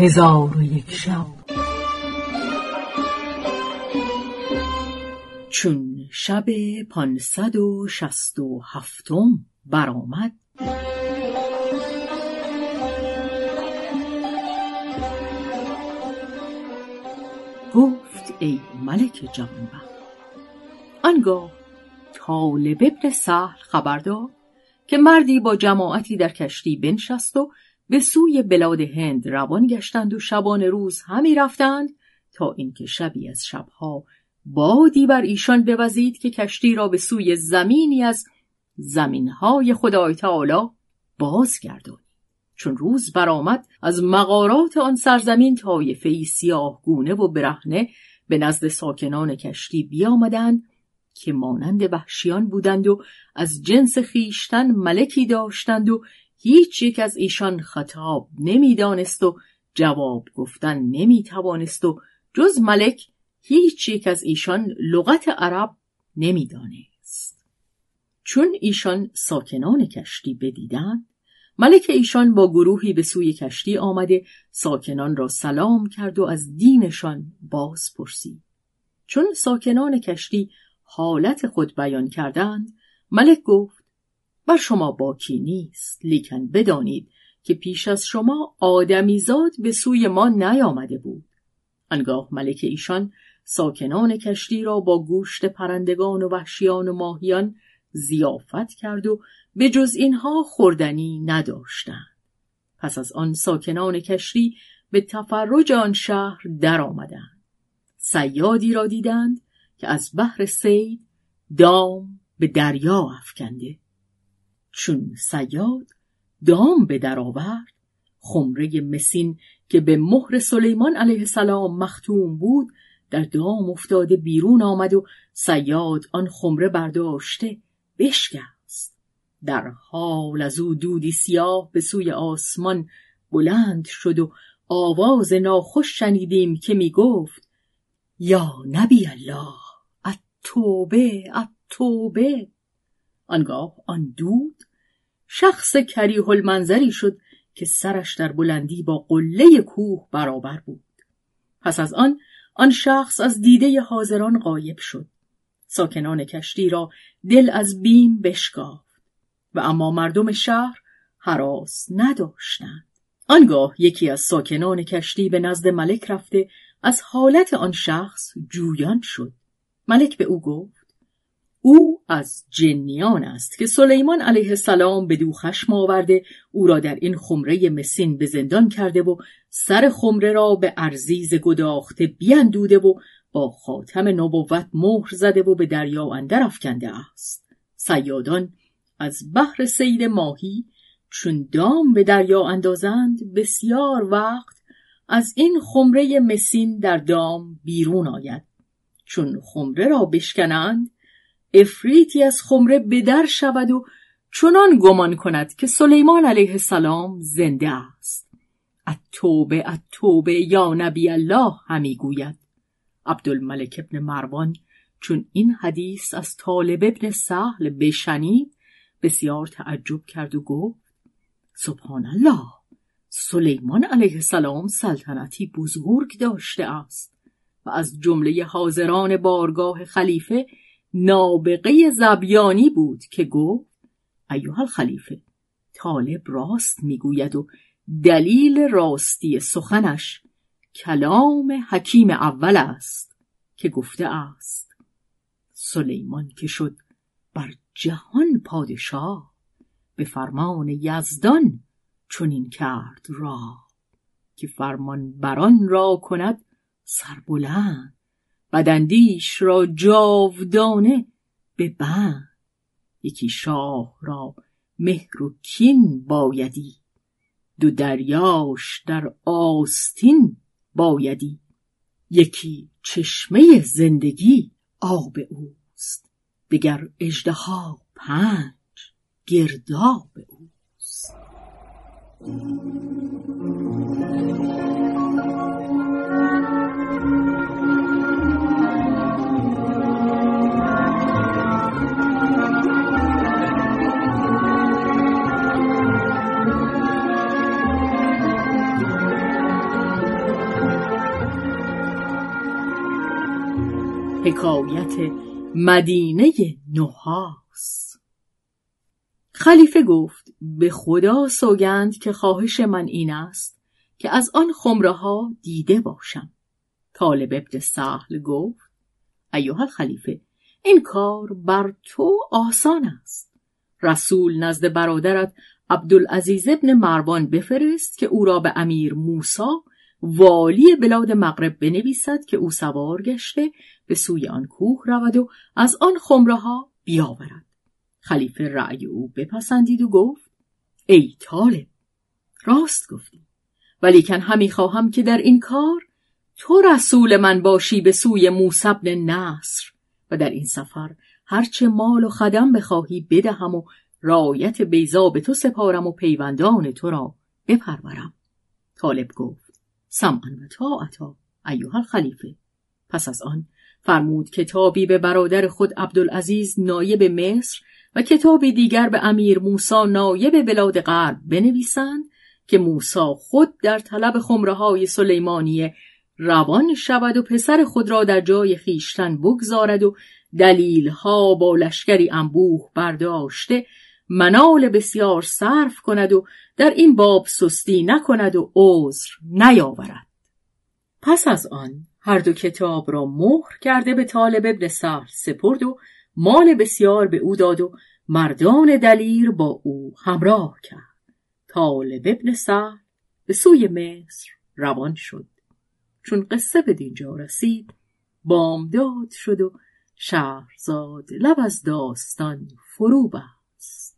هزار و یک شب. چون شب پانصد و شست و هفتم برآمد گفت ای ملک جوانبخت آنگاه طالب ابن سهل خبر داد که مردی با جماعتی در کشتی بنشست و به سوی بلاد هند روان گشتند و شبان روز همی رفتند تا اینکه شبی از شبها بادی بر ایشان بوزید که کشتی را به سوی زمینی از زمینهای خدای تعالی بازگردانید. چون روز برآمد از مغارات آن سرزمین طایفهای سیاه گونه و برهنه به نزد ساکنان کشتی بیامدند که مانند وحشیان بودند و از جنس خیشتن ملکی داشتند و هیچ یک از ایشان خطاب نمی‌دانست و جواب گفتن نمی‌توانست و جز ملک هیچ یک از ایشان لغت عرب نمی‌دانست. چون ایشان ساکنان کشتی بدیدند ملک ایشان با گروهی به سوی کشتی آمده ساکنان را سلام کرد و از دینشان باز پرسید چون ساکنان کشتی حالت خود بیان کردند ملک گفت بر شما باکی نیست. لیکن بدانید که پیش از شما آدمیزاد به سوی ما نیامده بود. انگاه ملک ایشان ساکنان کشتی را با گوشت پرندگان و وحشیان و ماهیان زیافت کرد و به جز اینها خوردنی نداشتند. پس از آن ساکنان کشتی به تفرج آن شهر درآمدند. سیادی را دیدند که از بحر سید دام به دریا افکنده. چون سیاد دام به در آورد. خمره مسین که به مهر سلیمان علیه السلام مختوم بود در دام افتاده بیرون آمد و سیاد آن خمره برداشته بشکست. در حال از او دودی سیاه به سوی آسمان بلند شد و آواز ناخوش شنیدیم که می گفت یا نبی الله اتوبه اتوبه آنگاه آن دود شخص کریه المنظری شد که سرش در بلندی با قله کوه برابر بود. پس از آن آن شخص از دیده حاضران غایب شد. ساکنان کشتی را دل از بیم بشکافت و اما مردم شهر حراس نداشتند. آنگاه یکی از ساکنان کشتی به نزد ملک رفته از حالت آن شخص جویان شد. ملک به او گفت او از جنیان است که سلیمان علیه السلام به دو خشم آورده او را در این خمره مسین به زندان کرده و سر خمره را به ارزیز گداخته بیندوده و با خاتم نبوت مهر زده و به دریا اندر افکنده است. سیادان از بحر سید ماهی چون دام به دریا اندازند بسیار وقت از این خمره مسین در دام بیرون آید. چون خمره را بشکنند افریتی از خمره بدر شود و چنان گمان کند که سلیمان علیه السلام زنده است. اتوبه اتوبه یا نبی الله همی گوید. عبدالملک ابن مروان چون این حدیث از طالب ابن سهل بشنید بسیار تعجب کرد و گفت سبحان الله سلیمان علیه السلام سلطنتی بزرگ داشته است و از جمله حاضران بارگاه خلیفه نابغه زبیانی بود که گفت ایوه الخلیفه طالب راست می‌گوید و دلیل راستی سخنش کلام حکیم اول است که گفته است. سلیمان که شد بر جهان پادشاه به فرمان یزدان چنین کرد را که فرمان بران را کند سربلند. بدندیش را جاودانه به بند یکی شاه را مهر و کین بایدی. دو دریاش در آستین بایدی. یکی چشمه زندگی آب اوست. دگر اژدها پنج گرداب اوست. حکایت مدینه نوحاس خلیفه گفت به خدا سوگند که خواهش من این است که از آن خمره ها دیده باشم. طالب ابن سهل گفت ایوه خلیفه این کار بر تو آسان است. رسول نزد برادرت عبدالعزیز ابن مروان بفرست که او را به امیر موسا والی بلاد مغرب بنویسد که او سوار گشته به سوی آن کوه رود و از آن خمره ها بیاورد. خلیفه رأی او بپسندید و گفت ای طالب راست گفتی ولیکن همی خواهم که در این کار تو رسول من باشی به سوی موسبن نصر و در این سفر هرچه مال و خدم بخواهی بدهم و رایت بیزا به تو سپارم و پیوندان تو را بپرورم. طالب گفت سمعا و طاعتا ایوها خلیفه پس از آن فرمود کتابی به برادر خود عبدالعزیز نایب مصر و کتابی دیگر به امیر موسا نایب بلاد غرب بنویسند که موسا خود در طلب خمره های سلیمانیه روان شود و پسر خود را در جای خیشتن بگذارد و دلیل ها با لشکری انبوه برداشته منال بسیار صرف کند و در این باب سستی نکند و عذر نیاورد. پس از آن هر دو کتاب را مهر کرده به طالب ابن سهل سپرد و مال بسیار به او داد و مردان دلیر با او همراه کرد. طالب ابن سهل به سوی مصر روان شد. چون قصه به دینجا رسید بامداد شد و شهرزاد لب از داستان فرو بست.